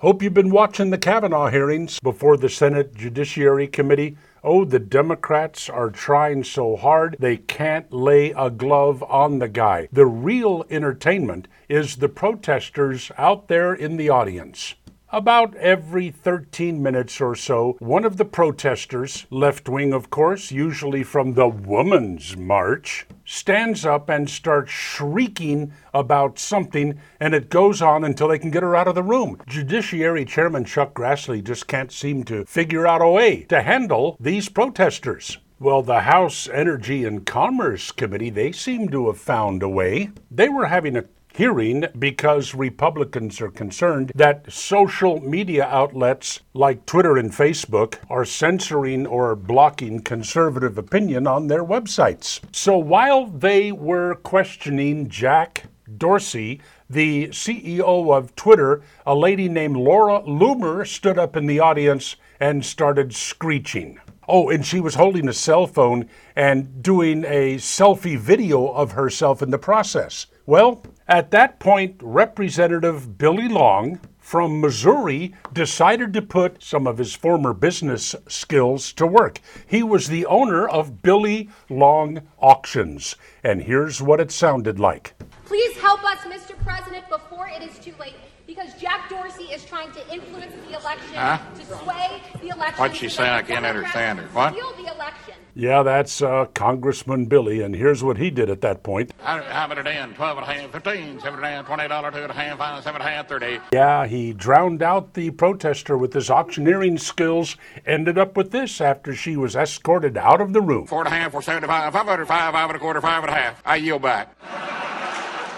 Hope you've been watching the Kavanaugh hearings before the Senate Judiciary Committee. Oh, the Democrats are trying so hard they can't lay a glove on the guy. The real entertainment is the protesters out there in the audience. About every 13 minutes or so, one of the protesters, left wing of course, usually from the Woman's March, stands up and starts shrieking about something, and it goes on until they can get her out of the room. Judiciary Chairman Chuck Grassley just can't seem to figure out a way to handle these protesters. Well, the House Energy and Commerce Committee, they seem to have found a way. They were having a hearing because Republicans are concerned that social media outlets like Twitter and Facebook are censoring or blocking conservative opinion on their websites. So while they were questioning Jack Dorsey, the CEO of Twitter, a lady named Laura Loomer stood up in the audience and started screeching. Oh, and she was holding a cell phone and doing a selfie video of herself in the process. Well, at that point, Representative Billy Long from Missouri decided to put some of his former business skills to work. He was the owner of Billy Long Auctions, and here's what it sounded like. Please help us, Mr. President, before it is too late, because Jack Dorsey is trying to influence the election, Huh? to sway the election. What'd she so say? I can't Democrats understand her. can What? Steal the election. Yeah, that's uh, Congressman Billy, and here's what he did at that point. About it in? 12 and a half, 15, 7 and a half, 20 dollar, 2 and a half, 5, 7 and a half, 30. Yeah, he drowned out the protester with his auctioneering skills, ended up with this after she was escorted out of the room. 4 and a half, 4, 75, 505, 5 and a quarter, 5 and a half. I yield back.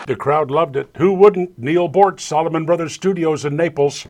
The crowd loved it. Who wouldn't? Neal Boortz, Solomon Brothers Studios in Naples.